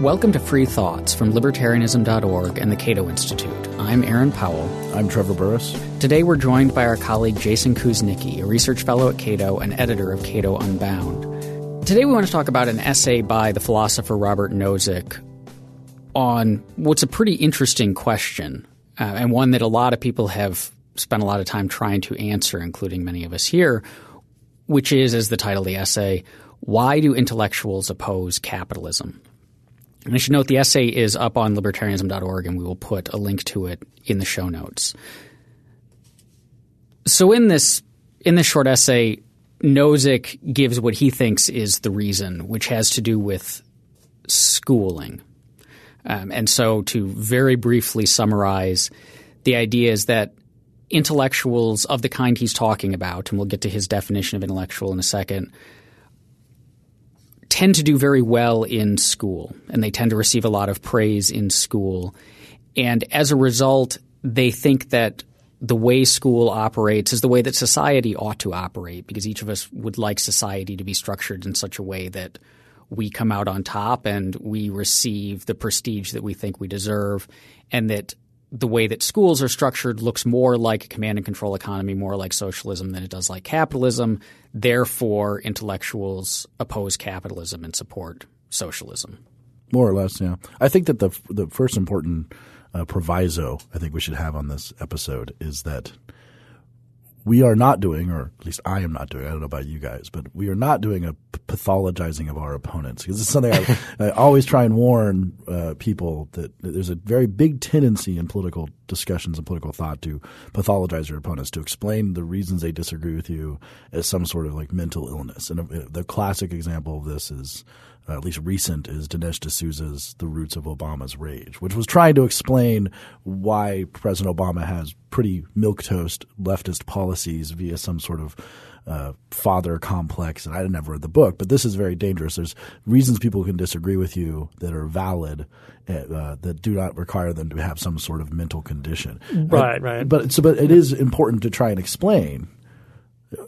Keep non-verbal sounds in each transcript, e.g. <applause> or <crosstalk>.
Welcome to Free Thoughts from Libertarianism.org and the Cato Institute. I'm Aaron Powell. I'm Trevor Burrus. Today we're joined by our colleague Jason Kuznicki, a research fellow at Cato and editor of Cato Unbound. Today we want to talk about an essay by the philosopher Robert Nozick on what's a pretty interesting question, uh, and one that a lot of people have spent a lot of time trying to answer, including many of us here, which is, as the title of the essay, Why Do Intellectuals Oppose Capitalism? And I should note the essay is up on libertarianism.org, and we will put a link to it in the show notes. So in this in this short essay, Nozick gives what he thinks is the reason, which has to do with schooling. Um, and so, to very briefly summarize, the idea is that intellectuals of the kind he's talking about, and we'll get to his definition of intellectual in a second, tend to do very well in school and they tend to receive a lot of praise in school. And as a result, they think that the way school operates is the way that society ought to operate because each of us would like society to be structured in such a way that we come out on top and we receive the prestige that we think we deserve and that the way that schools are structured looks more like a command and control economy, more like socialism than it does like capitalism. Therefore, intellectuals oppose capitalism and support socialism. More or less, yeah. I think that the the first important uh, proviso I think we should have on this episode is that we are not doing, or at least I am not doing. I don't know about you guys, but we are not doing a pathologizing of our opponents because it's something I, <laughs> I, always try and warn uh, people that there's a very big tendency in political discussions and political thought to pathologize your opponents to explain the reasons they disagree with you as some sort of like mental illness. And uh, the classic example of this is uh, at least recent, is Dinesh D'Souza's The Roots of Obama's Rage, which was trying to explain why President Obama has pretty milquetoast leftist policies via some sort of uh, father complex. And I never read the book, but this is very dangerous. There's reasons people can disagree with you that are valid uh, that do not require them to have some sort of mental condition. Right, right. But so, but it is important to try and explain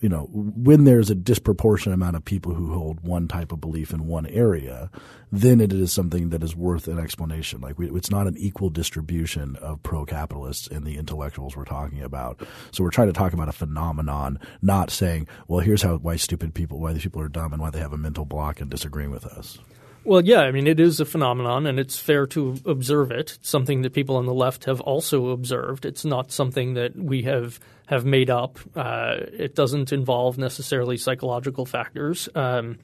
you know, when there's a disproportionate amount of people who hold one type of belief in one area, then it is something that is worth an explanation. Like we, it's not an equal distribution of pro-capitalists and the intellectuals we're talking about. So we're trying to talk about a phenomenon, not saying, well, here's how why stupid people, why these people are dumb, and why they have a mental block and disagreeing with us. Well, yeah, I mean, it is a phenomenon, and it's fair to observe it. It's something that people on the left have also observed. It's not something that we have have made up. Uh, it doesn't involve necessarily psychological factors. Um,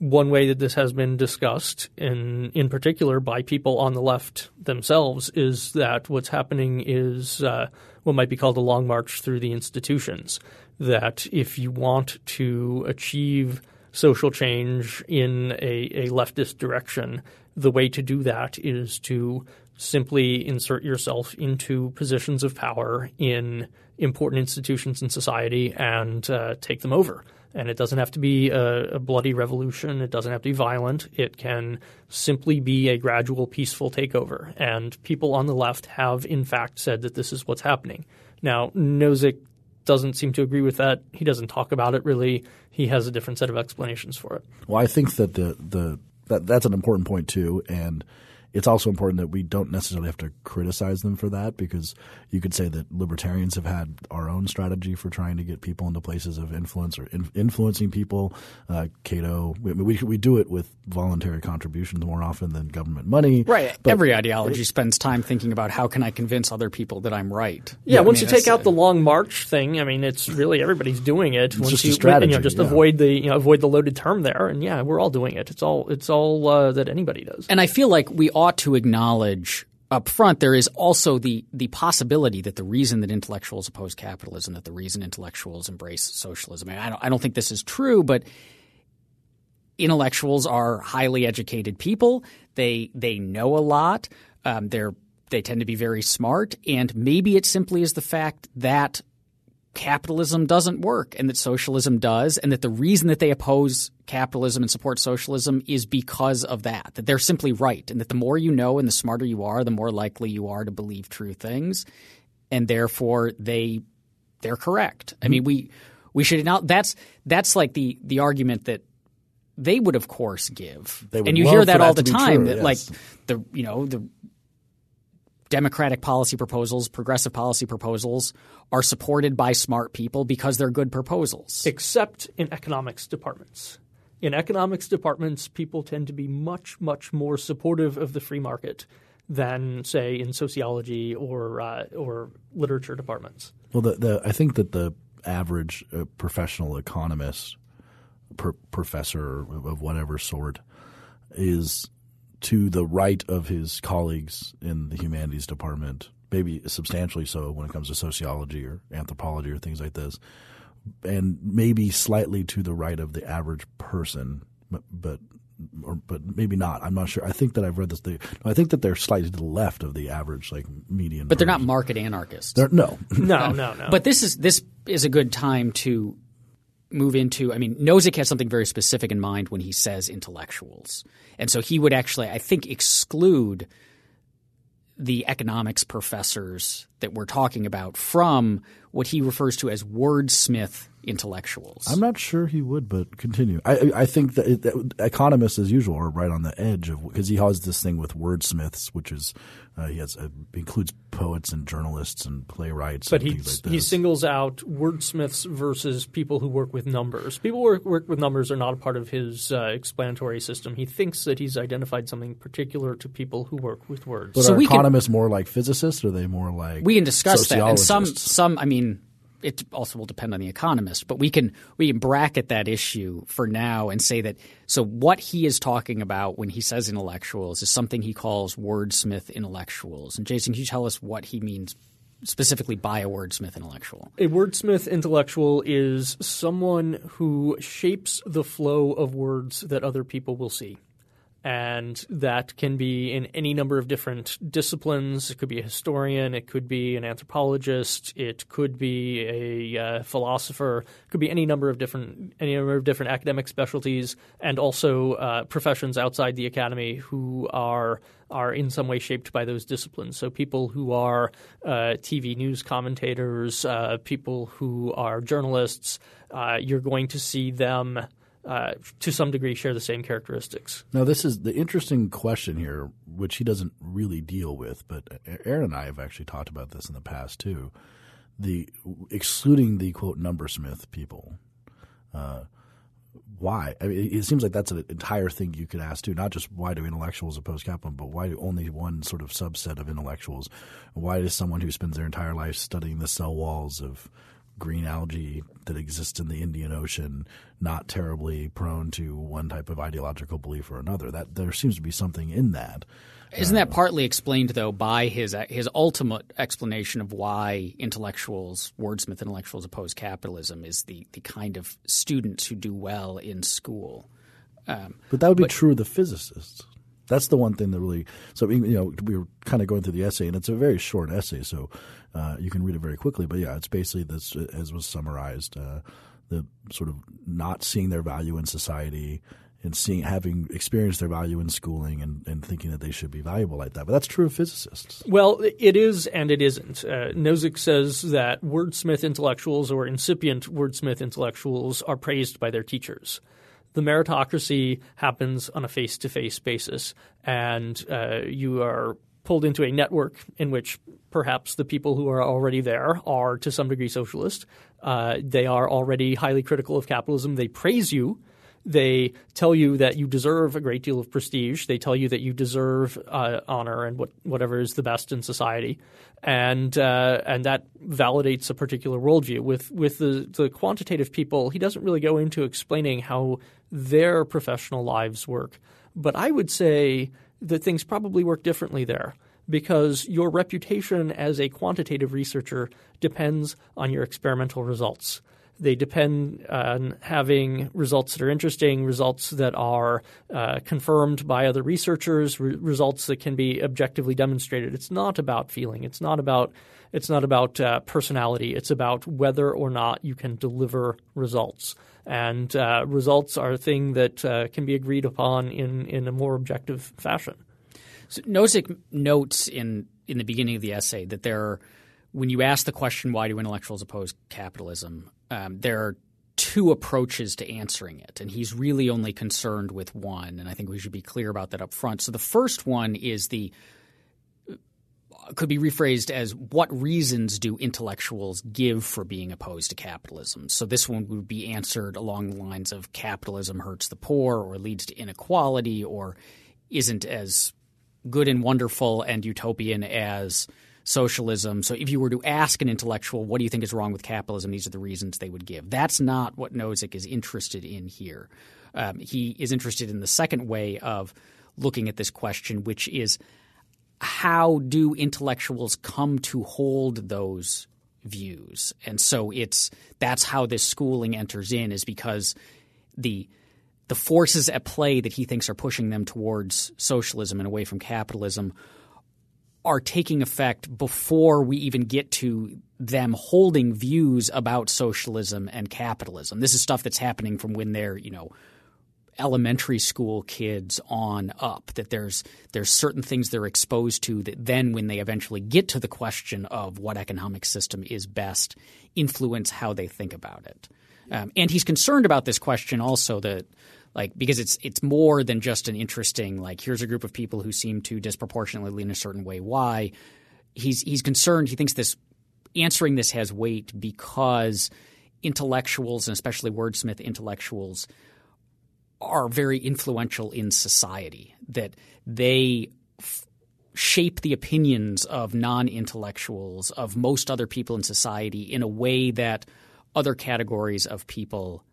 one way that this has been discussed, in in particular by people on the left themselves, is that what's happening is uh, what might be called a long march through the institutions. That if you want to achieve social change in a, a leftist direction, the way to do that is to simply insert yourself into positions of power in important institutions in society and uh, take them over. And it doesn't have to be a, a, bloody revolution. It doesn't have to be violent. It can simply be a gradual, peaceful takeover. And people on the left have, in fact, said that this is what's happening. Now, Nozick doesn't seem to agree with that. He doesn't talk about it really. He has a different set of explanations for it. Well, I think that the the that that's an important point too, and it's also important that we don't necessarily have to criticize them for that because you could say that libertarians have had our own strategy for trying to get people into places of influence or in, influencing people. Uh, Cato, we, we, we do it with voluntary contributions more often than government money. Right. But Every ideology it, spends time thinking about how can I convince other people that I'm right. Yeah. yeah once I mean, you take out the long march thing, I mean, it's really everybody's doing it. It's once just you, a strategy. You know, just yeah. avoid the you know avoid the loaded term there, and yeah, we're all doing it. It's all it's all uh, that anybody does. And I feel like we ought to acknowledge up front there is also the the possibility that the reason that intellectuals oppose capitalism, that the reason intellectuals embrace socialism. I, don't I don't think this is true, but intellectuals are highly educated people. They they know a lot. Um, they're they tend to be very smart, and maybe it simply is the fact that capitalism doesn't work and that socialism does, and that the reason that they oppose capitalism and support socialism is because of that, that they're simply right, and that the more you know and the smarter you are, the more likely you are to believe true things, and therefore they they're correct. I mm-hmm. mean, we we should not. That's that's like the the argument that they would of course give. They would and you hear that that all the time true, that like the you know the democratic policy proposals, progressive policy proposals are supported by smart people because they're good proposals. except in economics departments. In economics departments, people tend to be much, much more supportive of the free market than, say, in sociology or uh, or literature departments. Well, the, the I think that the average uh, professional economist, professor of of whatever sort, is to the right of his colleagues in the humanities department, maybe substantially so when it comes to sociology or anthropology or things like this, and maybe slightly to the right of the average person, but. but or, but maybe not. I'm not sure. I think that I've read this. They, I think that they're slightly to the left of the average, like median. but they're not market anarchists. They're, no, No, <laughs> no, no. But this is this is a good time to move into. I mean, Nozick has something very specific in mind when he says intellectuals, and so he would actually, I think, exclude the economics professors that we're talking about from what he refers to as wordsmith intellectuals. I'm not sure he would, but continue. I I- I think that, it, that economists, as usual, are right on the edge of because he has this thing with wordsmiths, which is uh, he has uh, includes poets and journalists and playwrights. But and he things like he singles out wordsmiths versus people who work with numbers. People who work, work with numbers are not a part of his uh, explanatory system. He thinks that he's identified something particular to people who work with words. But So are we can- economists more like physicists, or are they more like we can discuss that, and some some. I mean, it also will depend on the economist, but we can we can bracket that issue for now and say that so what he is talking about when he says intellectuals is something he calls wordsmith intellectuals. And Jason, can you tell us what he means specifically by a wordsmith intellectual? A wordsmith intellectual is someone who shapes the flow of words that other people will see. And that can be in any number of different disciplines. It could be a historian, it could be an anthropologist, it could be a uh, philosopher, it could be any number of different any number of different academic specialties, and also uh, professions outside the academy who are are in some way shaped by those disciplines. So people who are uh, TV news commentators, uh, people who are journalists, uh, you're going to see them uh, to some degree share the same characteristics. Now, this is the interesting question here, which he doesn't really deal with, but Aaron and I have actually talked about this in the past too. The excluding the quote numbersmith people. Uh, why? I mean, it seems like that's an entire thing you could ask too. Not just why do intellectuals oppose capitalism, but why do only one sort of subset of intellectuals? Why does someone who spends their entire life studying the cell walls of green algae that exist in the Indian Ocean not terribly prone to one type of ideological belief or another? That there seems to be something in that. Isn't that uh, partly explained though by his uh, his ultimate explanation of why intellectuals, wordsmith intellectuals, oppose capitalism is the the kind of students who do well in school. Um, but that would be true of the physicists. That's the one thing that really. So you know, we were kind of going through the essay, and it's a very short essay, so uh, you can read it very quickly. But yeah, it's basically this, as was summarized, uh, the sort of not seeing their value in society and seeing having experienced their value in schooling and, and thinking that they should be valuable like that. But that's true of physicists. Well, it is and it isn't. Uh, Nozick says that wordsmith intellectuals or incipient wordsmith intellectuals are praised by their teachers. The meritocracy happens on a face to face basis, and uh, you are pulled into a network in which perhaps the people who are already there are to some degree socialist. Uh, they are already highly critical of capitalism. They praise you. They tell you that you deserve a great deal of prestige. They tell you that you deserve uh, honor and what, whatever is the best in society, and uh, and that validates a particular worldview. With with the, the quantitative people, he doesn't really go into explaining how their professional lives work. But I would say that things probably work differently there because your reputation as a quantitative researcher depends on your experimental results. They depend on having results that are interesting, results that are uh, confirmed by other researchers, re- results that can be objectively demonstrated. It's not about feeling. It's not about it's not about uh, personality. It's about whether or not you can deliver results. And uh, results are a thing that uh, can be agreed upon in, in a more objective fashion. So Nozick notes in in the beginning of the essay that there, are, when you ask the question why do intellectuals oppose capitalism, um, there are two approaches to answering it, and he's really only concerned with one. And I think we should be clear about that up front. So the first one is the could be rephrased as what reasons do intellectuals give for being opposed to capitalism? So this one would be answered along the lines of capitalism hurts the poor or leads to inequality or isn't as good and wonderful and utopian as socialism. So if you were to ask an intellectual, what do you think is wrong with capitalism? These are the reasons they would give. That's not what Nozick is interested in here. Um, he is interested in the second way of looking at this question, which is how do intellectuals come to hold those views? And so it's that's how this schooling enters in is because the the forces at play that he thinks are pushing them towards socialism and away from capitalism are taking effect before we even get to them holding views about socialism and capitalism. This is stuff that's happening from when they're, you know, elementary school kids on up that there's there's certain things they're exposed to that then when they eventually get to the question of what economic system is best influence how they think about it. Um, and he's concerned about this question also that like because it's it's more than just an interesting like here's a group of people who seem to disproportionately lean a certain way. Why? He's he's concerned he thinks this answering this has weight because intellectuals and especially wordsmith intellectuals are very influential in society, that they f- shape the opinions of non intellectuals, of most other people in society, in a way that other categories of people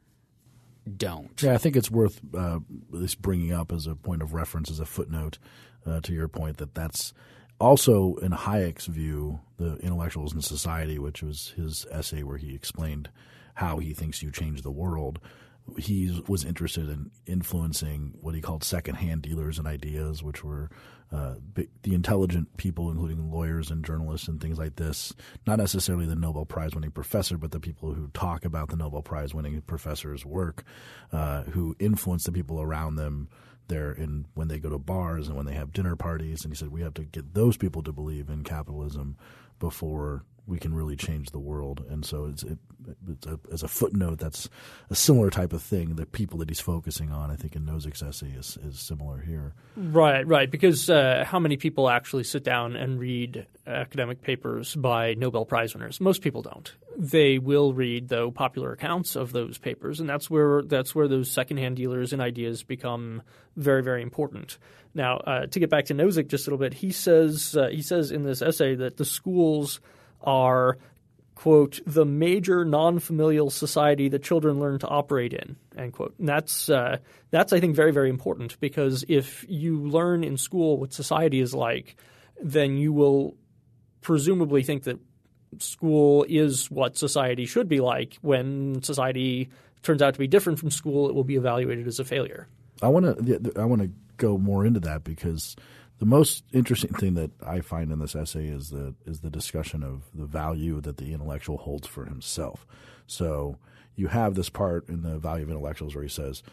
don't. Yeah, I think it's worth uh, least bringing up as a point of reference, as a footnote uh, to your point, that that's also in Hayek's view, the intellectuals in society, which was his essay where he explained how he thinks you change the world he was interested in influencing what he called secondhand dealers and ideas, which were uh, the intelligent people, including lawyers and journalists and things like this. Not necessarily the Nobel Prize winning professor, but the people who talk about the Nobel Prize winning professor's work, uh, who influence the people around them there in when they go to bars and when they have dinner parties. And he said we have to get those people to believe in capitalism before we can really change the world. And so it's, it, it's a, as a footnote, that's a similar type of thing. The people that he's focusing on, I think, in Nozick's essay is, is similar here. Right, right. Because uh, how many people actually sit down and read academic papers by Nobel Prize winners? Most people don't. They will read, though, popular accounts of those papers, and that's where that's where those secondhand dealers and ideas become very, very important. Now, uh, to get back to Nozick just a little bit, he says uh, he says in this essay that the schools – are quote the major non-familial society that children learn to operate in end quote. And that's uh, that's i think very very important because if you learn in school what society is like then you will presumably think that school is what society should be like. When society turns out to be different from school it will be evaluated as a failure. I want to i want to go more into that because the most interesting thing that I find in this essay is the is the discussion of the value that the intellectual holds for himself. So you have this part in the value of intellectuals where he says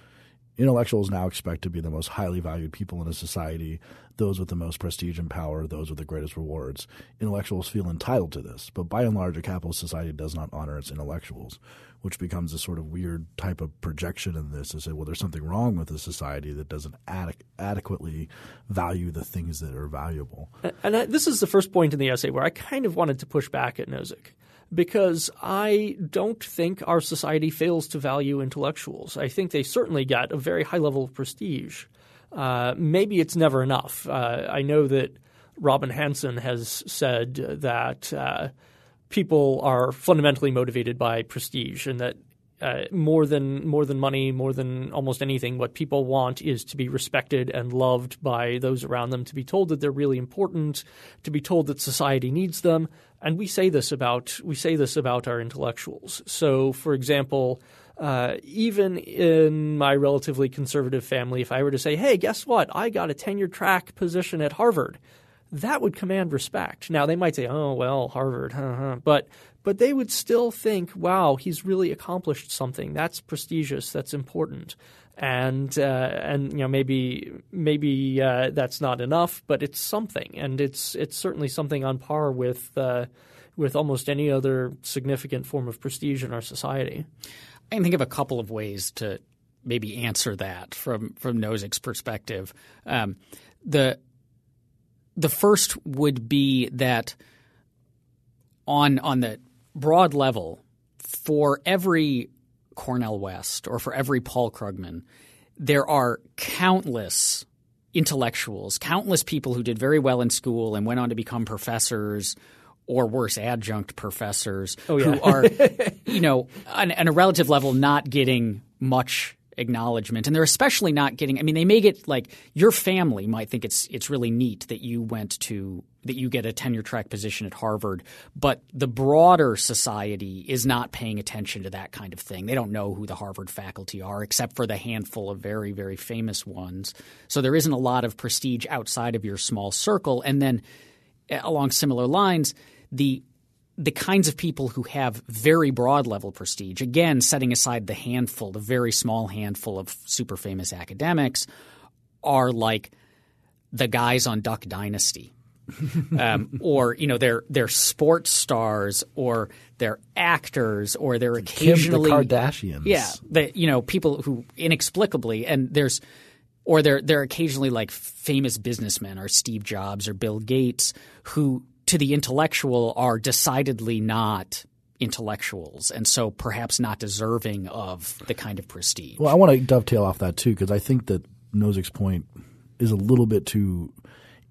intellectuals now expect to be the most highly valued people in a society, those with the most prestige and power, those with the greatest rewards. Intellectuals feel entitled to this, but by and large, a capitalist society does not honor its intellectuals which becomes a sort of weird type of projection in this to say, well, there's something wrong with the society that doesn't ad- adequately value the things that are valuable. And I, this is the first point in the essay where I kind of wanted to push back at Nozick because I don't think our society fails to value intellectuals. I think they certainly get a very high level of prestige. Uh, maybe it's never enough. Uh, I know that Robin Hanson has said that. Uh, people are fundamentally motivated by prestige, and that uh, more than more than money, more than almost anything, what people want is to be respected and loved by those around them, to be told that they're really important, to be told that society needs them. And we say this about we say this about our intellectuals. So, for example. Uh, even in my relatively conservative family, if I were to say, "Hey, guess what? I got a tenure track position at Harvard," that would command respect. Now they might say, "Oh well, Harvard," but but they would still think, "Wow, he's really accomplished something. That's prestigious. That's important." And uh, and you know maybe maybe uh, that's not enough, but it's something, and it's it's certainly something on par with uh, with almost any other significant form of prestige in our society. I can think of a couple of ways to maybe answer that from from Nozick's perspective. Um, the the first would be that on on the broad level, for every Cornel West or for every Paul Krugman, there are countless intellectuals, countless people who did very well in school and went on to become professors or worse, adjunct professors oh, yeah. who are, <laughs> you know, on, on a relative level, not getting much acknowledgement. And they're especially not getting i mean they may get like your family might think it's it's really neat that you went to that you get a tenure track position at Harvard but the broader society is not paying attention to that kind of thing. They don't know who the Harvard faculty are except for the handful of very very famous ones. So there isn't a lot of prestige outside of your small circle. And then eh, along similar lines the the kinds of people who have very broad level prestige, again, setting aside the handful, the very small handful of super famous academics, are like the guys on Duck Dynasty. <laughs> um, or you know they're they're sports stars or they're actors or they're occasionally Kim the Kardashians. Yeah, you know people who inexplicably and there's or they're they're occasionally like famous businessmen or Steve Jobs or Bill Gates who to the intellectual are decidedly not intellectuals and so perhaps not deserving of the kind of prestige. Well, I want to dovetail off that too because I think that Nozick's point is a little bit too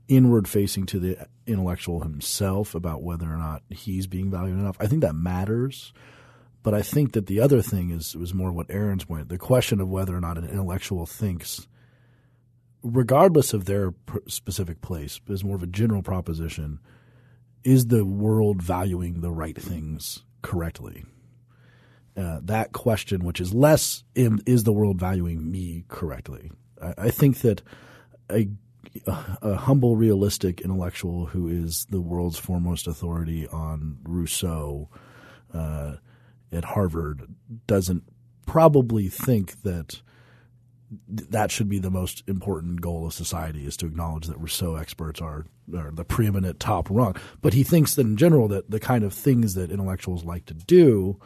inward facing to the intellectual himself about whether or not he's being valued enough. I think that matters. But I think that the other thing is was more what Aaron's point. The question of whether or not an intellectual thinks, regardless of their specific place, is more of a general proposition is the world valuing the right things correctly? Uh, that question, which is less, is the world valuing me correctly? I, I think that a, a, humble, realistic intellectual who is the world's foremost authority on Rousseau uh, at Harvard doesn't probably think that that should be the most important goal of society is to acknowledge that Rousseau experts are, are the preeminent top rung. But he thinks that in general that the kind of things that intellectuals like to do,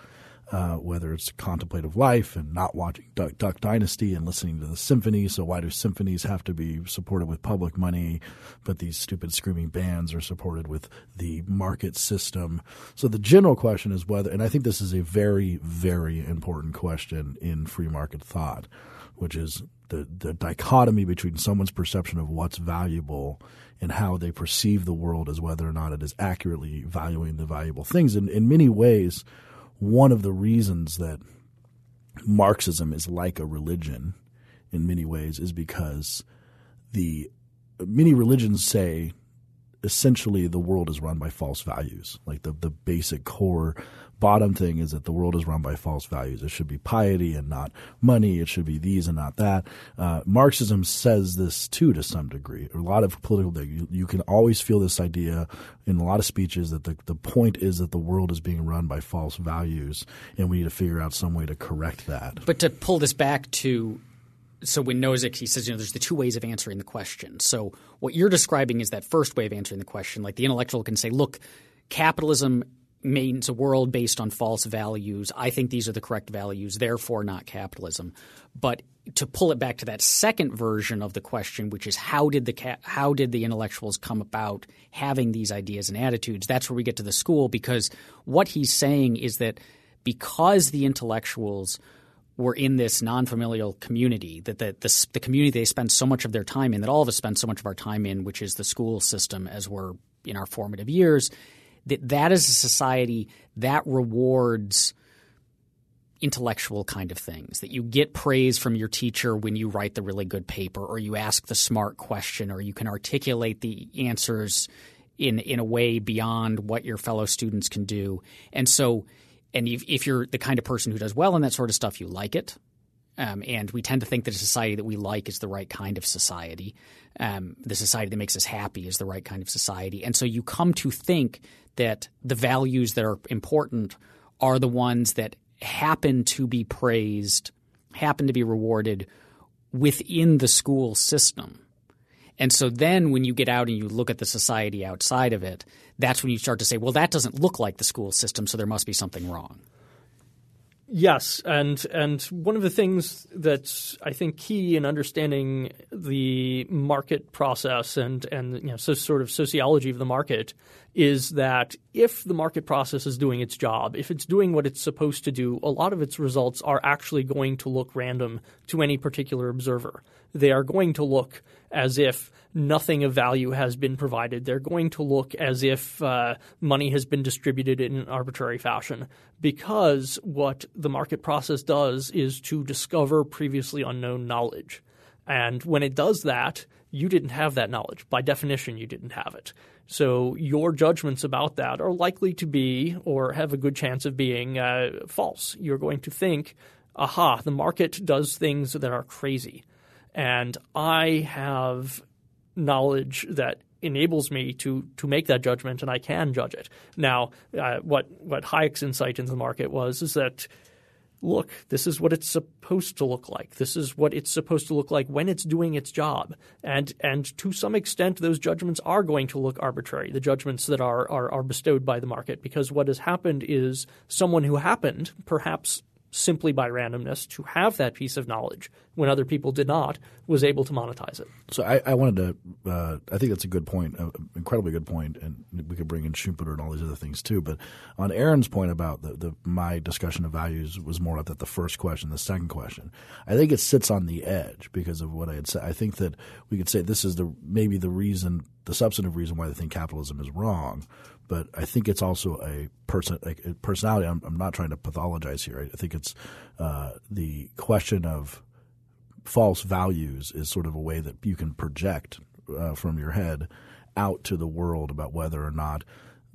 uh, whether it's contemplative life and not watching Duck, Duck, Dynasty and listening to the symphony. So why do symphonies have to be supported with public money, but these stupid screaming bands are supported with the market system? So the general question is whether, and I think this is a very, very important question in free market thought which is the, the dichotomy between someone's perception of what's valuable and how they perceive the world as whether or not it is accurately valuing the valuable things. And in many ways, one of the reasons that Marxism is like a religion in many ways is because the many religions say essentially the world is run by false values. Like the, the basic core bottom thing is that the world is run by false values. It should be piety and not money. It should be these and not that. Uh, Marxism says this too to some degree. A lot of political, you, you can always feel this idea in a lot of speeches that the, the point is that the world is being run by false values and we need to figure out some way to correct that. But to pull this back to so when Nozick he says, you know, there's the two ways of answering the question. So what you're describing is that first way of answering the question. Like the intellectual can say, look, capitalism means a world based on false values. I think these are the correct values, therefore not capitalism. But to pull it back to that second version of the question, which is how did the ca- how did the intellectuals come about having these ideas and attitudes? That's where we get to the school because what he's saying is that because the intellectuals were in this non-familial community that the, the, the community they spend so much of their time in that all of us spend so much of our time in, which is the school system as we're in our formative years that that is a society that rewards intellectual kind of things that you get praise from your teacher when you write the really good paper or you ask the smart question or you can articulate the answers in in a way beyond what your fellow students can do and so and if, if you're the kind of person who does well in that sort of stuff you like it um, and we tend to think that a society that we like is the right kind of society. Um, the society that makes us happy is the right kind of society. And so you come to think that the values that are important are the ones that happen to be praised, happen to be rewarded within the school system. And so then when you get out and you look at the society outside of it, that's when you start to say, well, that doesn't look like the school system, so there must be something wrong. Yes, and and one of the things that's I think key in understanding the market process and and you know so sort of sociology of the market is that if the market process is doing its job, if it's doing what it's supposed to do, a lot of its results are actually going to look random to any particular observer. They are going to look as if nothing of value has been provided. They're going to look as if uh, money has been distributed in an arbitrary fashion because what the market process does is to discover previously unknown knowledge. And when it does that, you didn't have that knowledge. By definition, you didn't have it. So your judgments about that are likely to be, or have a good chance of being, uh, false. You're going to think, aha, the market does things that are crazy. And I have knowledge that enables me to to make that judgment, and I can judge it. Now, uh, what what Hayek's insight into the market was is that look, this is what it's supposed to look like. This is what it's supposed to look like when it's doing its job. And and to some extent those judgments are going to look arbitrary, the judgments that are are, are bestowed by the market, because what has happened is someone who happened, perhaps simply by randomness to have that piece of knowledge when other people did not was able to monetize it. So I, I wanted to uh, I think that's a good point, an incredibly good point, and we could bring in Schumpeter and all these other things too. But on Aaron's point about the, the my discussion of values was more about the first question, the second question. I think it sits on the edge because of what I had said. I think that we could say this is the maybe the reason, the substantive reason why they think capitalism is wrong but I think it's also a person a personality. I'm, I'm, not trying to pathologize here. I think it's uh, the question of false values is sort of a way that you can project uh, from your head out to the world about whether or not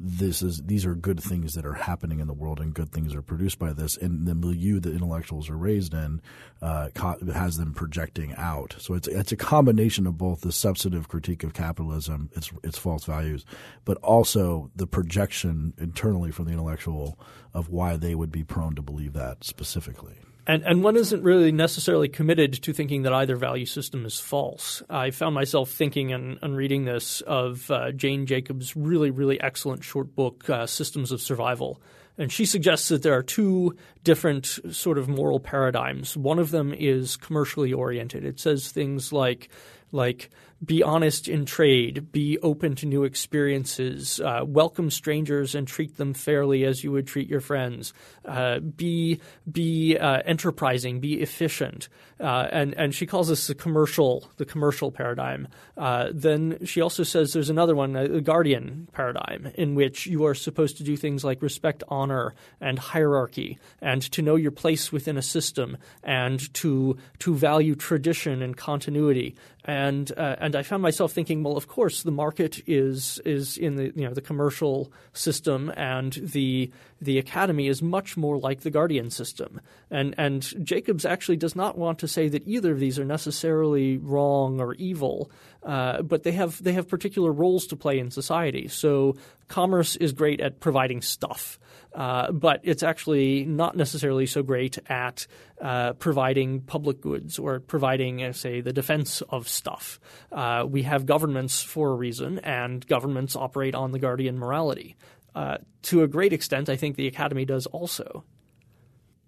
this is these are good things that are happening in the world and good things are produced by this. And the milieu that intellectuals are raised in uh, has them projecting out. So it's it's a combination of both the substantive critique of capitalism its its false values but also the projection internally from the intellectual of why they would be prone to believe that specifically and, and one isn't really necessarily committed to thinking that either value system is false. I found myself thinking and, and reading this of uh, Jane Jacobs' really, really excellent short book, uh, Systems of Survival. And she suggests that there are two different sort of moral paradigms. One of them is commercially oriented. It says things like, like be honest in trade, be open to new experiences, uh, welcome strangers and treat them fairly as you would treat your friends, uh, be be uh, enterprising, be efficient, uh, and and she calls this the commercial the commercial paradigm. Uh, then she also says there's another one, a guardian paradigm, in which you are supposed to do things like respect honor and hierarchy, and to know your place within a system, and to to value tradition and continuity, and uh, and I found myself thinking, well, of course, the market is is in the you know the commercial system, and the the academy is much more like the guardian system. And and Jacobs actually does not want to say that either of these are necessarily wrong or evil, uh, but they have they have particular roles to play in society. So commerce is great at providing stuff. Uh, but it's actually not necessarily so great at uh, providing public goods or providing, uh, say, the defense of stuff. Uh, we have governments for a reason, and governments operate on the guardian morality. Uh, to a great extent, I think the Academy does also.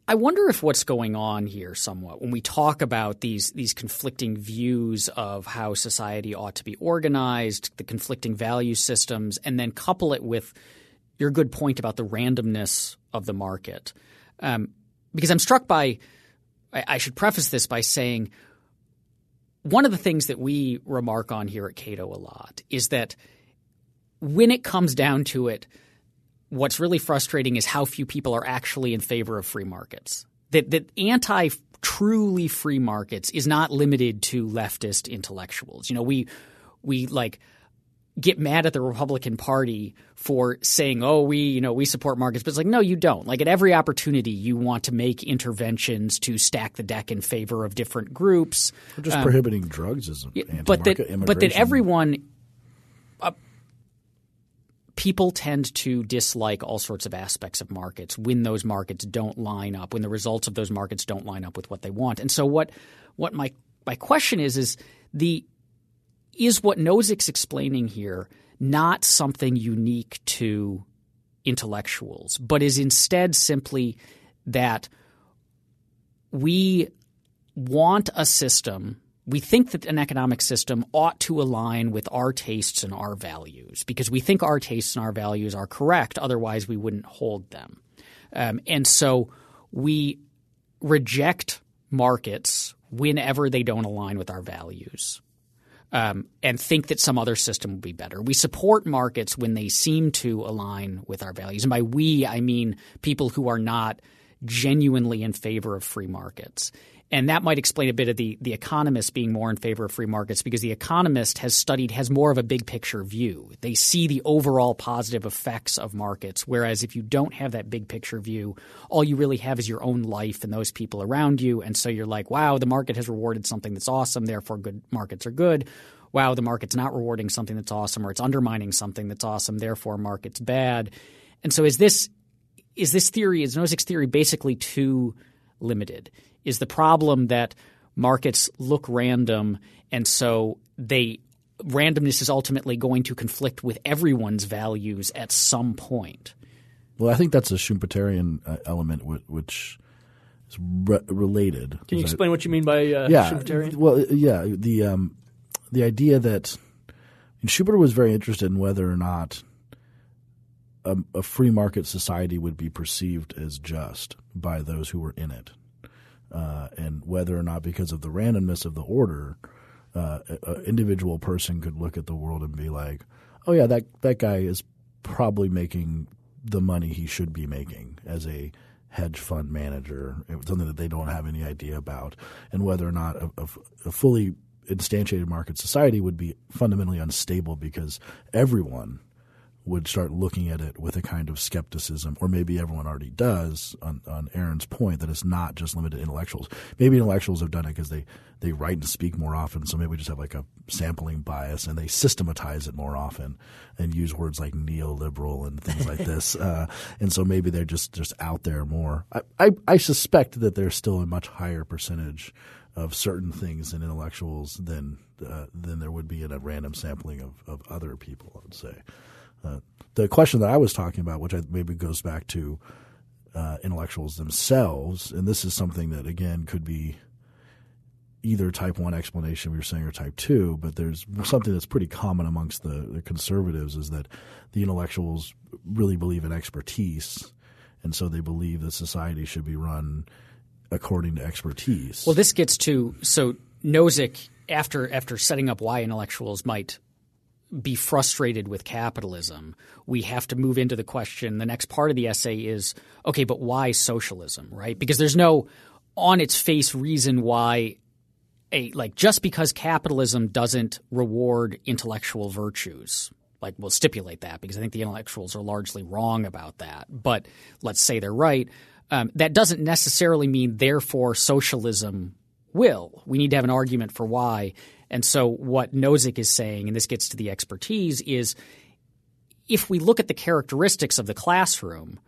I wonder if what's going on here somewhat when we talk about these these conflicting views of how society ought to be organized, the conflicting value systems, and then couple it with your good point about the randomness of the market. Um, because I'm struck by, I, I should preface this by saying one of the things that we remark on here at Cato a lot is that when it comes down to it, what's really frustrating is how few people are actually in favor of free markets. That that anti truly free markets is not limited to leftist intellectuals. You know, we we like get mad at the Republican Party for saying, "Oh, we, you know, we support markets," but it's like, no, you don't. Like at every opportunity, you want to make interventions to stack the deck in favor of different groups. Or just um, prohibiting drugs is but that but that everyone people tend to dislike all sorts of aspects of markets when those markets don't line up, when the results of those markets don't line up with what they want. And so what what my my question is is the is what Nozick's explaining here not something unique to intellectuals, but is instead simply that we want a system we think that an economic system ought to align with our tastes and our values because we think our tastes and our values are correct. Otherwise, we wouldn't hold them. Um, and so we reject markets whenever they don't align with our values. Um, and think that some other system would be better. We support markets when they seem to align with our values. And by we, I mean people who are not genuinely in favor of free markets. And that might explain a bit of the, the economist being more in favor of free markets because the economist has studied, has more of a big picture view. They see the overall positive effects of markets. Whereas if you don't have that big picture view, all you really have is your own life and those people around you. And so you're like, wow, the market has rewarded something that's awesome, therefore good markets are good. Wow, the market's not rewarding something that's awesome or it's undermining something that's awesome, therefore market's bad. And so is this is this theory, is Nozick's theory basically too limited? is the problem that markets look random and so they randomness is ultimately going to conflict with everyone's values at some point. Well, I think that's a Schumpeterian uh, element which is re- related. Can you explain I, what you mean by uh, yeah, Schumpeterian? Well, yeah, the um, the idea that and Schumpeter was very interested in whether or not a, a free market society would be perceived as just by those who were in it. Uh, and whether or not because of the randomness of the order, uh, an individual person could look at the world and be like, "Oh yeah, that that guy is probably making the money he should be making as a hedge fund manager, something that they don't have any idea about, and whether or not a, a, a fully instantiated market society would be fundamentally unstable because everyone would start looking at it with a kind of skepticism, or maybe everyone already does on, on Aaron's point that it's not just limited to intellectuals. Maybe intellectuals have done it because they, they write and speak more often, so maybe we just have like a sampling bias and they systematize it more often and use words like neoliberal and things like this. <laughs> Uh, and so maybe they're just, just out there more. I, I, I suspect that there's still a much higher percentage of certain things in intellectuals than uh, than there would be in a random sampling of, of other people, I would say. Uh, the question that I was talking about, which I, maybe goes back to uh, intellectuals themselves, and this is something that again could be either type one explanation we were saying or type two, but there's something that's pretty common amongst the, the conservatives is that the intellectuals really believe in expertise, and so they believe that society should be run according to expertise. Well, this gets to so Nozick after after setting up why intellectuals might be frustrated with capitalism, we have to move into the question. The next part of the essay is okay, but why socialism, right? Because there's no on its face reason why a like just because capitalism doesn't reward intellectual virtues. Like we'll stipulate that because I think the intellectuals are largely wrong about that. But let's say they're right. Um, that doesn't necessarily mean therefore socialism will. We need to have an argument for why. And so what Nozick is saying, and this gets to the expertise, is if we look at the characteristics of the classroom,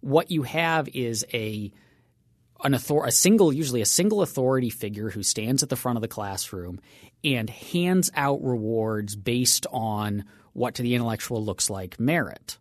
what you have is a an author- a single, usually a single authority figure who stands at the front of the classroom and hands out rewards based on what to the intellectual looks like merit.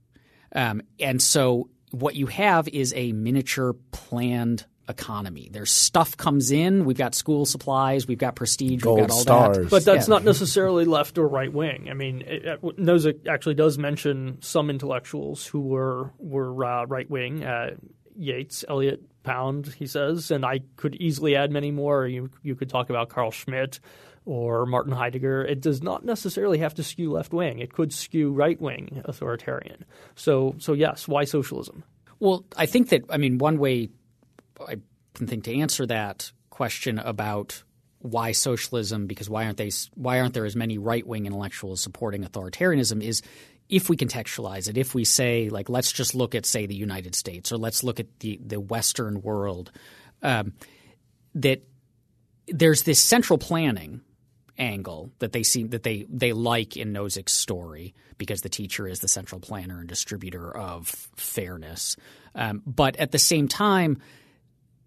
Um, and so what you have is a miniature planned economy. There's stuff comes in. We've got school supplies. We've got prestige. Gold we've got all stars. that. But that's yeah. not necessarily left or right wing. I mean, it, it, Nozick actually does mention some intellectuals who were were uh, right wing. Uh, Yeats, Eliot, Pound, he says, and I could easily add many more. You you could talk about Carl Schmitt or Martin Heidegger. It does not necessarily have to skew left wing. It could skew right wing authoritarian. So so yes, why socialism? Well, I think that I mean one way I can think to answer that question about why socialism because why aren't they why aren't there as many right wing intellectuals supporting authoritarianism is if we contextualize it if we say like let's just look at say the United States or let's look at the the Western world um, that there's this central planning angle that they seem that they they like in Nozick's story because the teacher is the central planner and distributor of fairness, um, but at the same time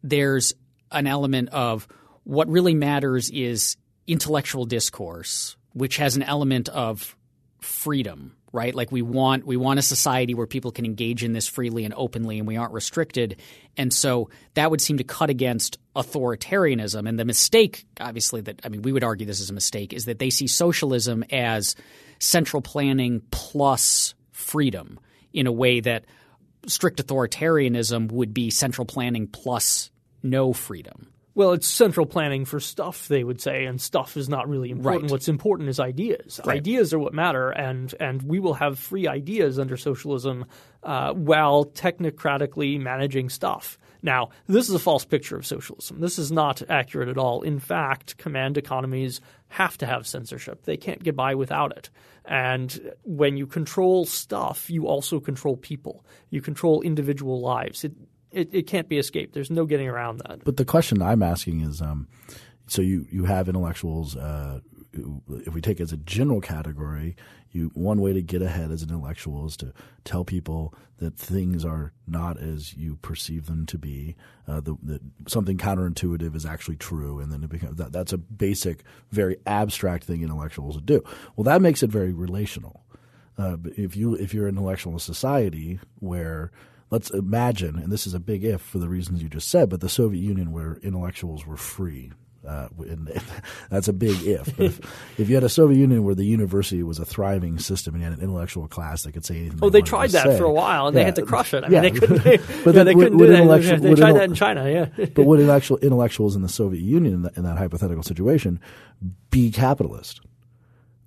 there's an element of what really matters is intellectual discourse, which has an element of freedom, right? Like we want we want a society where people can engage in this freely and openly, and we aren't restricted. And so that would seem to cut against authoritarianism. And the mistake, obviously, that I mean, we would argue this is a mistake, is that they see socialism as central planning plus freedom in a way that strict authoritarianism would be central planning plus no freedom. Well, it's central planning for stuff, they would say, and stuff is not really important. Right. What's important is ideas. Right. Ideas are what matter, and and we will have free ideas under socialism uh, while technocratically managing stuff. Now, this is a false picture of socialism. This is not accurate at all. In fact, command economies have to have censorship. They can't get by without it. And when you control stuff, you also control people. You control individual lives. It, it, it can't be escaped. There's no getting around that. But the question I'm asking is, um, so you you have intellectuals. Uh, if we take it as a general category, you one way to get ahead as an intellectual is to tell people that things are not as you perceive them to be. Uh, the, that something counterintuitive is actually true, and then it becomes that, that's a basic, very abstract thing intellectuals do. Well, that makes it very relational. Uh, if you if you're an intellectual in society where let's imagine, and this is a big if for the reasons you just said, but the Soviet Union where intellectuals were free. Uh, and <laughs> that's a big if. But if, <laughs> if you had a Soviet Union where the university was a thriving system and you had an intellectual class that could say anything, Oh, they, they tried that say, for a while, and they had to crush it. I yeah. mean, they <laughs> couldn't. They, But yeah, they would- couldn't do that. they tried that in China. Yeah. but would intellectual, intellectuals in the Soviet Union in that, in that hypothetical situation be capitalist?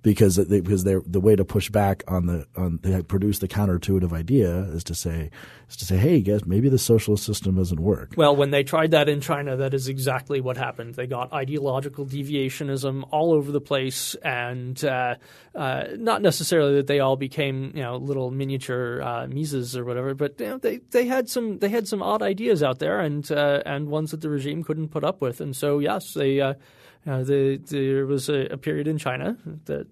Because they, because they're, the way to push back on the on they produce the counterintuitive idea is to say is to say hey guys maybe the socialist system doesn't work. Well, when they tried that in China, that is exactly what happened. They got ideological deviationism all over the place, and uh, uh, not necessarily that they all became you know little miniature uh, Mises or whatever, but you know, they they had some they had some odd ideas out there, and uh, and ones that the regime couldn't put up with, and so yes, they. Uh, uh, the, there was a, a period in China that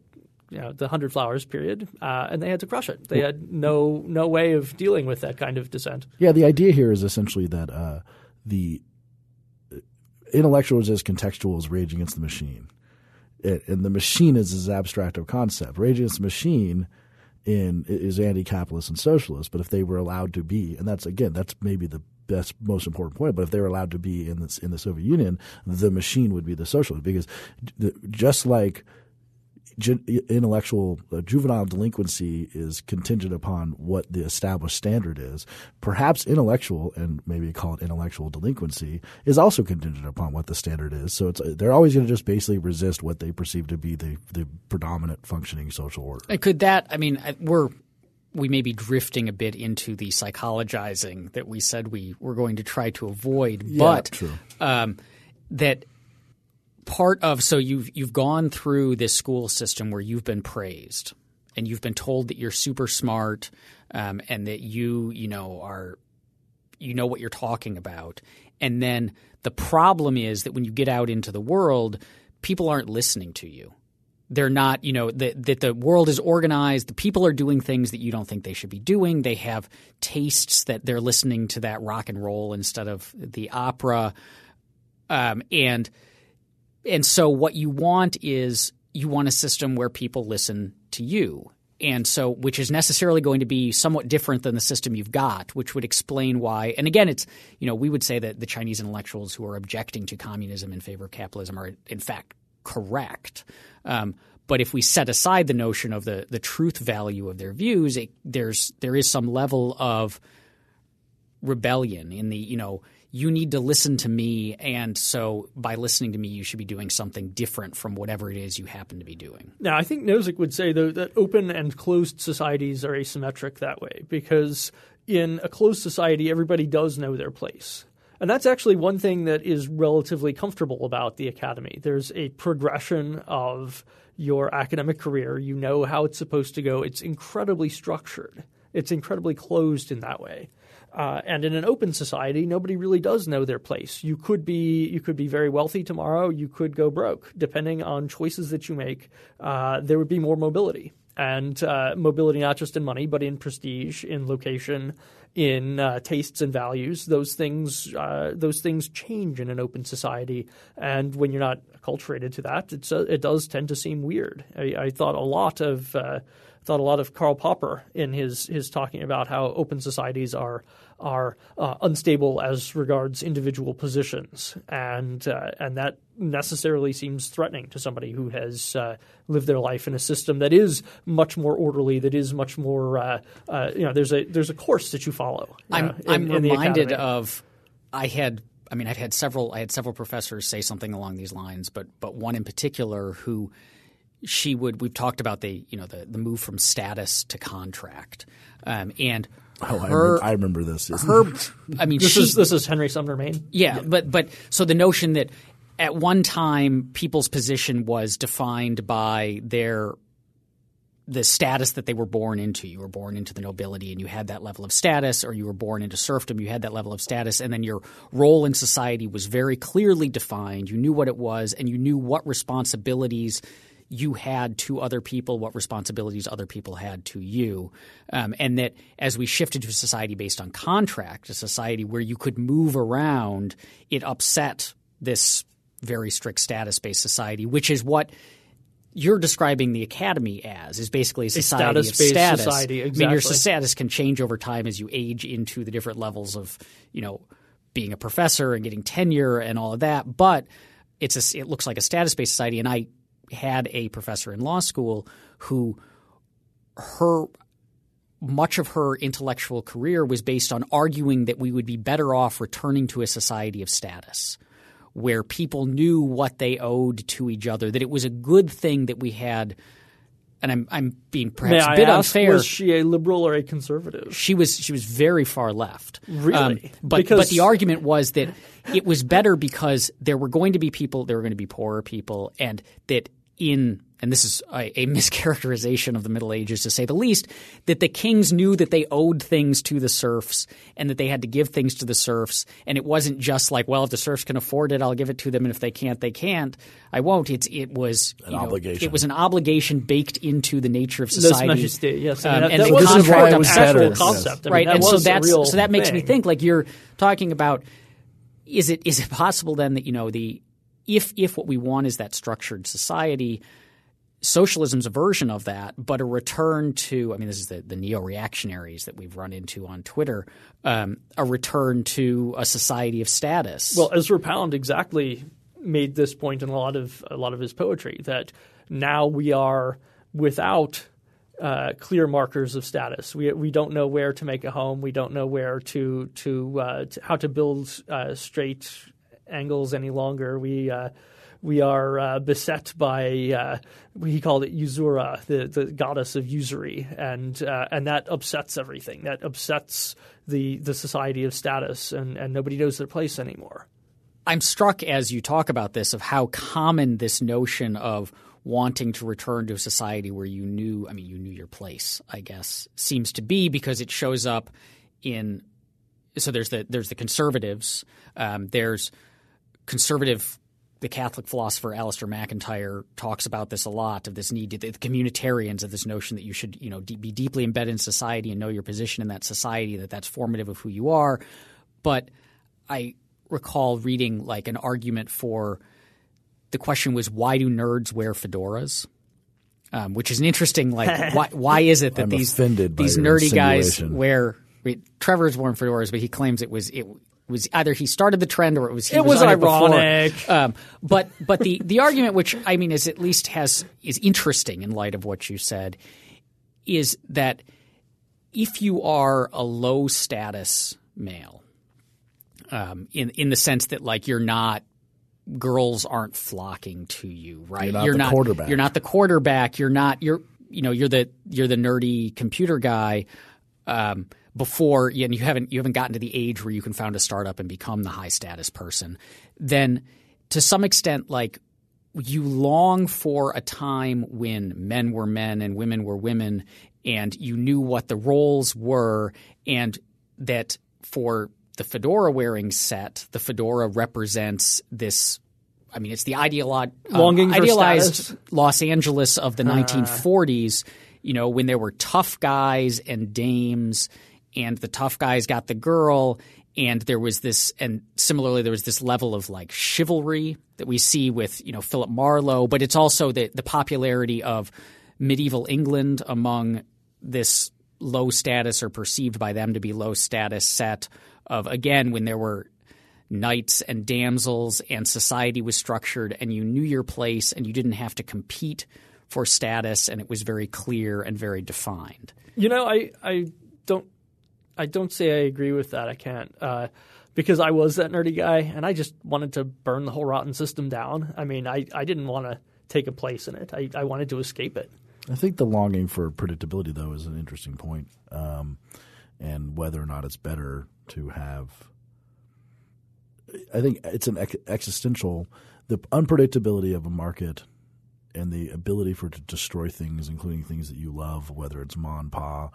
you know, the hundred flowers period, uh, and they had to crush it. They had no no way of dealing with that kind of dissent. Yeah, the idea here is essentially that uh, the intellectuals as contextual is Rage Against the Machine, it, and the machine is as abstract of concept. Rage Against the Machine in is anti-capitalist and socialist, but if they were allowed to be, and that's again, that's maybe the best, most important point. But if they were allowed to be in this in the Soviet Union, the machine would be the socialist because the, just like intellectual uh, juvenile delinquency is contingent upon what the established standard is. Perhaps intellectual and maybe call it intellectual delinquency is also contingent upon what the standard is. So it's they're always going to just basically resist what they perceive to be the the predominant functioning social order. And could that? I mean, we're we may be drifting a bit into the psychologizing that we said we were going to try to avoid, but um, that part of so you've you've gone through this school system where you've been praised and you've been told that you're super smart um, and that you you know are you know what you're talking about. And then the problem is that when you get out into the world people aren't listening to you they're not you know that that the world is organized the people are doing things that you don't think they should be doing they have tastes that they're listening to that rock and roll instead of the opera um, and and so what you want is you want a system where people listen to you. And so, which is necessarily going to be somewhat different than the system you've got, which would explain why. And again, it's, you know, we would say that the Chinese intellectuals who are objecting to communism in favor of capitalism are, in fact, correct. Um, but if we set aside the notion of the, the truth value of their views, it, there's, there is some level of rebellion in the, you know, you need to listen to me. And so by listening to me, you should be doing something different from whatever it is you happen to be doing. Now, I think Nozick would say, though, that open and closed societies are asymmetric that way because in a closed society, everybody does know their place. And that's actually one thing that is relatively comfortable about the academy. There's a progression of your academic career. You know how it's supposed to go. It's incredibly structured. It's incredibly closed in that way. Uh, and in an open society, nobody really does know their place. You could be you could be very wealthy tomorrow. You could go broke, depending on choices that you make. Uh, there would be more mobility, and uh, mobility not just in money, but in prestige, in location, in uh, tastes and values. Those things uh, those things change in an open society, and when you're not acculturated to that, uh, it does tend to seem weird. I, I thought a lot of uh, thought a lot of Karl Popper in his his talking about how open societies are are uh, unstable as regards individual positions, and uh, and that necessarily seems threatening to somebody who has uh, lived their life in a system that is much more orderly, that is much more uh, uh, you know. There's a there's a course that you follow. I'm in, I'm in reminded of I had I mean I've had several I had several professors say something along these lines, but but one in particular who she would we've talked about the you know the the move from status to contract um, and Oh, I, remember, I remember this. <laughs> her I mean this she, is this is Henry Sumner Maine. yeah, but but so the notion that at one time people's position was defined by their the status that they were born into. You were born into the nobility and you had that level of status, or you were born into serfdom, you had that level of status, and then your role in society was very clearly defined. You knew what it was, and you knew what responsibilities you had to other people, what responsibilities other people had to you. Um, and that as we shifted to a society based on contract, a society where you could move around, it upset this very strict status based society, which is what you're describing the academy as is basically a society status-based of status. society, I mean, your status can change over time as you age into the different levels of, you know, being a professor and getting tenure and all of that. But it's a, it looks like a status based society. And I had a professor in law school who her much of her intellectual career was based on arguing that we would be better off returning to a society of status where people knew what they owed to each other, that it was a good thing that we had. And I'm I'm being perhaps May a bit ask, unfair. was she a liberal or a conservative? she was she was very far left. Really? Um, but Because- but the argument was that it was better because there were going to be people, there were going to be poorer people, and that in and this is a, a <laughs> mischaracterization of the Middle Ages to say the least, that the kings knew that they owed things to the serfs and that they had to give things to the serfs, and it wasn't just like, well, if the serfs can afford it, I'll give it to them, and if they can't, they can't. I won't. It's it was An you know, obligation. It was an obligation baked into the nature of Les society. Majestés, yes. I Um, mean, that, and that the was This is an why it was actual better, yes. concept. I mean, right, that and so was a that's real so that makes me think like you're talking about is it is it possible then that you know the if if what we want is that structured society socialism's a version of that but a return to i mean this is the, the neo-reactionaries that we've run into on twitter um, a return to a society of status Well, Ezra Pound exactly made this point in a lot of a lot of his poetry that now we are without uh, clear markers of status. We we don't know where to make a home. We don't know where to to, uh, to how to build uh, straight angles any longer. We uh, we are uh, beset by uh, he called it Usura, the, the goddess of usury, and uh, and that upsets everything. That upsets the the society of status, and, and nobody knows their place anymore. I'm struck as you talk about this of how common this notion of wanting to return to a society where you knew, I mean, you knew your place, I guess, seems to be because it shows up in. So there's the there's the conservatives. Um, there's conservative. The Catholic philosopher Alasdair MacIntyre talks about this a lot of this need to the communitarians of this notion that you should you know de- be deeply embedded in society and know your position in that society that that's formative of who you are. But I recall reading like an argument for the question was why do nerds wear fedoras? Um, which is an interesting like <laughs> why why is it that I'm these these nerdy guys insinuation. wear wait, Trevor's worn fedoras, but he claims it was it was either he started the trend or it was he It was before. ironic. Um, but but the the argument, which I mean, is at least has is interesting in light of what you said, is that if you are a low status male, um, in in the sense that like you're not girls aren't flocking to you, right? You're not the quarterback. You're not the quarterback. You're not you're you know you're the you're the nerdy computer guy. Um, before and you haven't you haven't gotten to the age where you can found a startup and become the high status person, then to some extent, like you long for a time when men were men and women were women, and you knew what the roles were, and that for the fedora wearing set, the fedora represents this. I mean, it's the ideolo- um, idealized? Los Angeles of the 1940s. You know, when there were tough guys and dames, and the tough guys got the girl, and there was this, and similarly, there was this level of like chivalry that we see with you know Philip Marlowe, but it's also the the popularity of medieval England among this low status or perceived by them to be low status set of again when there were knights and damsels and society was structured and you knew your place and you didn't have to compete for status and it was very clear and very defined. You know, I, I I don't say I agree with that. I can't. Uh, because I was that nerdy guy and I just wanted to burn the whole rotten system down. I mean, I, I didn't want to take a place in it. I, I wanted to escape it. I think the longing for predictability, though, is an interesting point. Um, and whether or not it's better to have. I think it's an existential. The unpredictability of a market and the ability for it to destroy things, including things that you love, whether it's and pa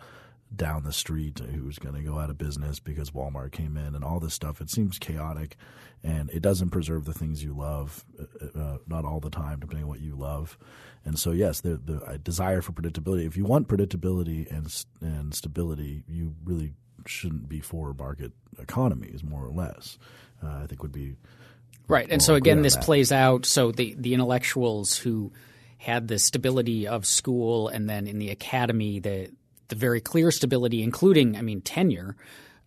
down the street who's going to go out of business because Walmart came in and all this stuff. It seems chaotic and it doesn't preserve the things you love, uh, uh not all the time, depending on what you love. And so, yes, the, the desire for predictability. If you want predictability and and stability, you really shouldn't be for market economies, more or less. Uh, I think would be right. And so again, this plays out. So the the intellectuals who had the stability of school, and then in the academy, the the very clear stability, including, I mean, tenure.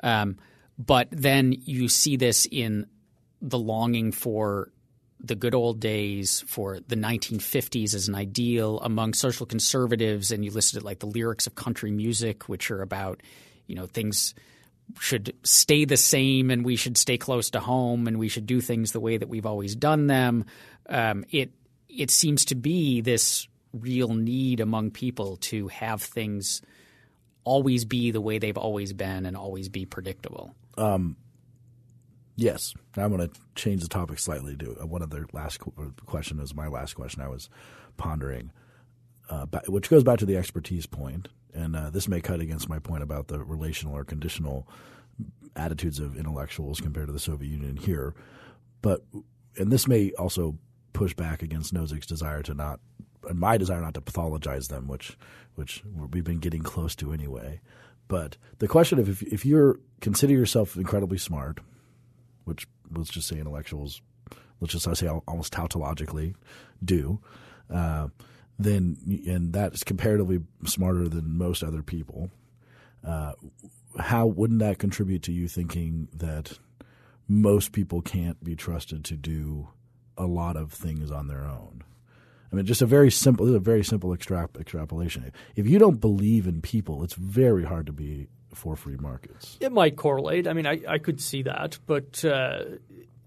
Um, but then you see this in the longing for the good old days for the 1950s as an ideal among social conservatives, and you listed it like the lyrics of country music, which are about you know things should stay the same, and we should stay close to home, and we should do things the way that we've always done them. Um, it it seems to be this real need among people to have things always be the way they've always been and always be predictable. Um, Yes, I'm going to change the topic slightly. To uh, one of the last question is my last question. I was pondering, uh, which goes back to the expertise point, and uh, this may cut against my point about the relational or conditional attitudes of intellectuals compared to the Soviet Union here, but and this may also push back against Nozick's desire to not, and my desire not to pathologize them, which which we've been getting close to anyway. But the question of if, if you're consider yourself incredibly smart which let's just say intellectuals, let's just say almost tautologically do, uh, then and that is comparatively smarter than most other people. Uh, how wouldn't that contribute to you thinking that most people can't be trusted to do a lot of things on their own? I mean, just a very simple, a very simple extrap- extrapolation. If you don't believe in people, it's very hard to be for free markets. It might correlate. I mean, I, I could see that, but uh,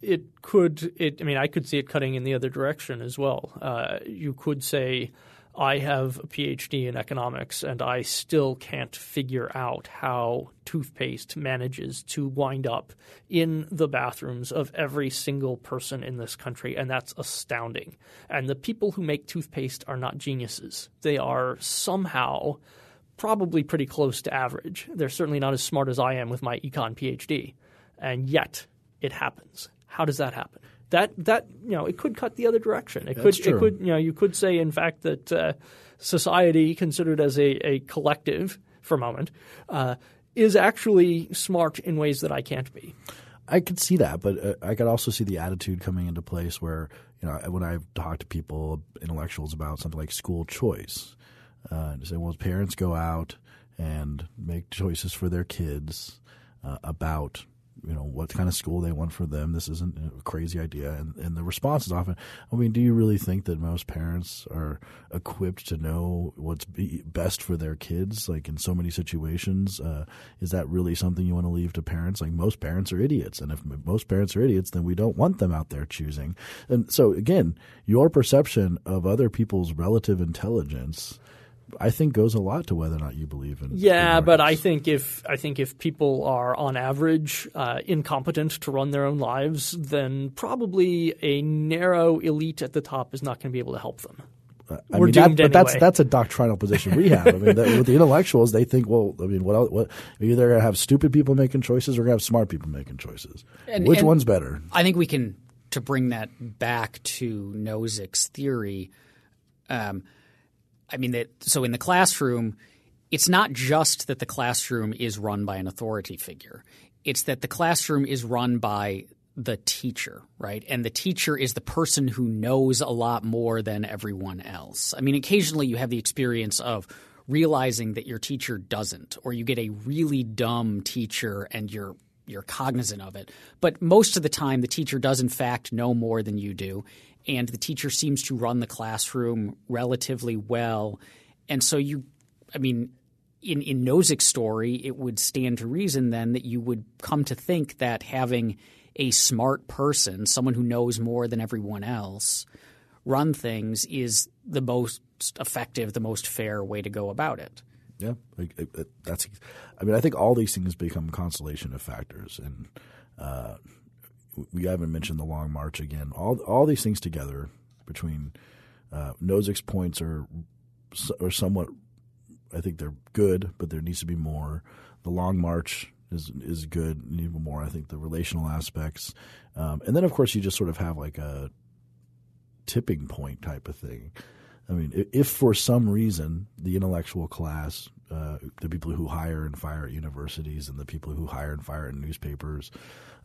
it could. It. I mean, I could see it cutting in the other direction as well. Uh, you could say. I have a PhD in economics and I still can't figure out how toothpaste manages to wind up in the bathrooms of every single person in this country. And that's astounding. And the people who make toothpaste are not geniuses. They are somehow probably pretty close to average. They're certainly not as smart as I am with my econ PhD, and yet it happens. How does that happen? That that you know it could cut the other direction. It That's could true. it could you know you could say in fact that uh, society considered as a, a collective for a moment uh, is actually smart in ways that I can't be. I could see that, but uh, I could also see the attitude coming into place where you know when I talk to people, intellectuals about something like school choice, uh, to say, well, parents go out and make choices for their kids uh, about you know what kind of school they want for them. This isn't a crazy idea, and, and the response is often, I mean, do you really think that most parents are equipped to know what's be best for their kids? Like in so many situations, uh, is that really something you want to leave to parents? Like most parents are idiots, and if most parents are idiots, then we don't want them out there choosing. And so again, your perception of other people's relative intelligence I think goes a lot to whether or not you believe in. Yeah, but I think if I think if people are on average uh, incompetent to run their own lives, then probably a narrow elite at the top is not going to be able to help them. Uh, I We're mean, doomed that, anyway. But that's that's a doctrinal position we have. I mean, that, with the intellectuals, they think, well, I mean, what what you're either going to have stupid people making choices or going to have smart people making choices. And, Which and one's better? I think we can to bring that back to Nozick's theory. Um, I mean, that so in the classroom, it's not just that the classroom is run by an authority figure. It's that the classroom is run by the teacher, right? And the teacher is the person who knows a lot more than everyone else. I mean, occasionally you have the experience of realizing that your teacher doesn't, or you get a really dumb teacher and you're you're cognizant of it. But most of the time, the teacher does in fact know more than you do, and the teacher seems to run the classroom relatively well. And so you, I mean, in in Nozick's story, it would stand to reason then that you would come to think that having a smart person, someone who knows more than everyone else, run things is the most effective, the most fair way to go about it. Yeah, that's. I mean, I think all these things become a constellation of factors, and uh, we haven't mentioned the long march again. All all these things together between uh, Nozick's points are are somewhat. I think they're good, but there needs to be more. The long march is is good, and even more. I think the relational aspects, um, and then of course you just sort of have like a tipping point type of thing. I mean, if for some reason the intellectual class, uh, the people who hire and fire at universities, and the people who hire and fire in newspapers,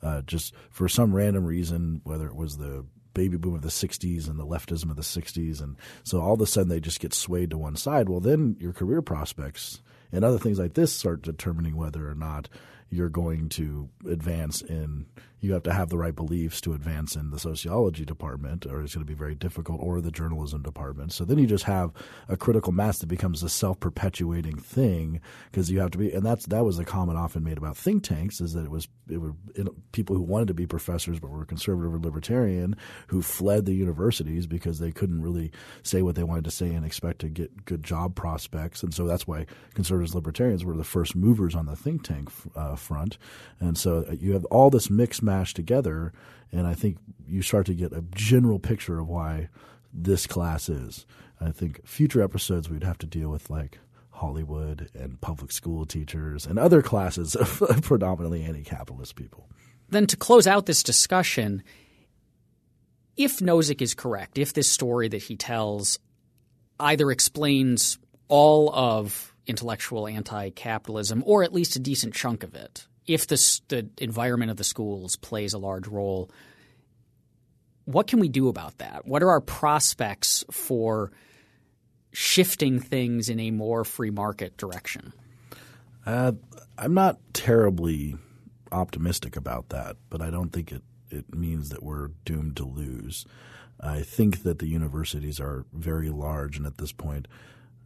uh, just for some random reason, whether it was the baby boom of the 60s and the leftism of the 60s, and so all of a sudden they just get swayed to one side, well, then your career prospects and other things like this start determining whether or not you're going to advance in you have to have the right beliefs to advance in the sociology department or it's going to be very difficult or the journalism department so then you just have a critical mass that becomes a self-perpetuating thing because you have to be and that's that was a comment often made about think tanks is that it was it were people who wanted to be professors but were conservative or libertarian who fled the universities because they couldn't really say what they wanted to say and expect to get good job prospects and so that's why conservatives libertarians were the first movers on the think tank uh, front. And so uh, you have all this mix mash together, and I think you start to get a general picture of why this class is. I think future episodes we'd have to deal with like Hollywood and public school teachers and other classes <laughs> of predominantly anti-capitalist people. Then to close out this discussion, if Nozick is correct, if this story that he tells either explains all of intellectual anti-capitalism, or at least a decent chunk of it, if the, the environment of the schools plays a large role. What can we do about that? What are our prospects for shifting things in a more free market direction? Uh, I'm not terribly optimistic about that, but I don't think it, it means that we're doomed to lose. I think that the universities are very large, and at this point,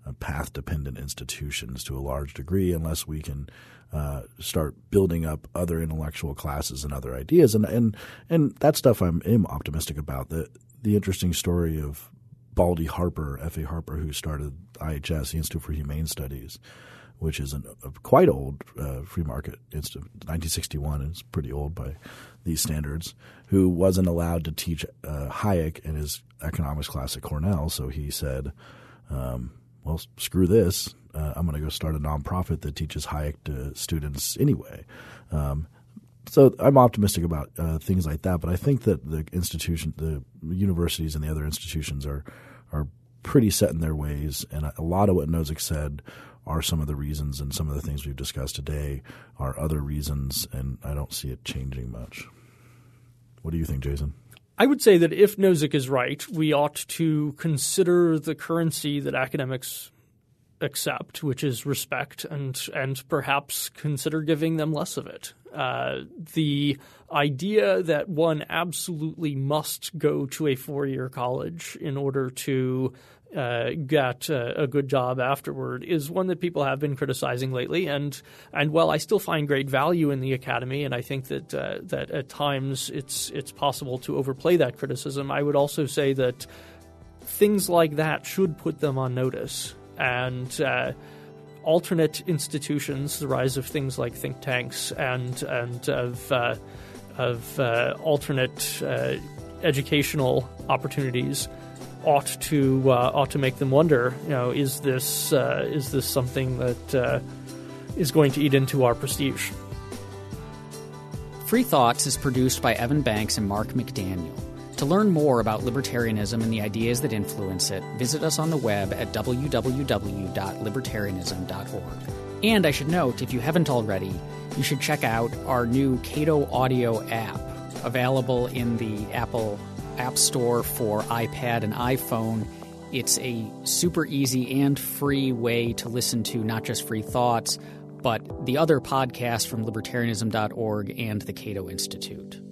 uh, path dependent institutions to a large degree unless we can uh, start building up other intellectual classes and other ideas. And and and that stuff I'm am optimistic about. The the interesting story of Baldy Harper, F. A. Harper, who started IHS, the Institute for Humane Studies, which is an, a quite old uh, free market institute, 1961. It's pretty old by these standards. Who wasn't allowed to teach uh, Hayek in his economics class at Cornell, so he said. Um, well, screw this. Uh, I'm going to go start a nonprofit that teaches Hayek to students anyway. Um, so I'm optimistic about uh, things like that, but I think that the institution, the universities, and the other institutions are are pretty set in their ways, and a lot of what Nozick said are some of the reasons, and some of the things we've discussed today are other reasons, and I don't see it changing much. What do you think, Jason? I would say that if Nozick is right, we ought to consider the currency that academics accept, which is respect, and and perhaps consider giving them less of it. Uh, the idea that one absolutely must go to a four year college in order to uh, uh, a good job afterward is one that people have been criticizing lately. And and while I still find great value in the academy, and I think that uh, that at times it's it's possible to overplay that criticism, I would also say that things like that should put them on notice and. Uh, alternate institutions, the rise of things like think tanks and and of uh, of uh, alternate educational opportunities ought to uh, ought to make them wonder. You know, is this uh, is this something that uh, is going to eat into our prestige? Free Thoughts is produced by Evan Banks and Mark McDaniel. To learn more about libertarianism and the ideas that influence it, visit us on the web at www.libertarianism.org. And I should note, if you haven't already, you should check out our new Cato Audio app, available in the Apple App Store for iPad and iPhone. It's a super easy and free way to listen to not just free thoughts, but the other podcasts from libertarianism.org and the Cato Institute.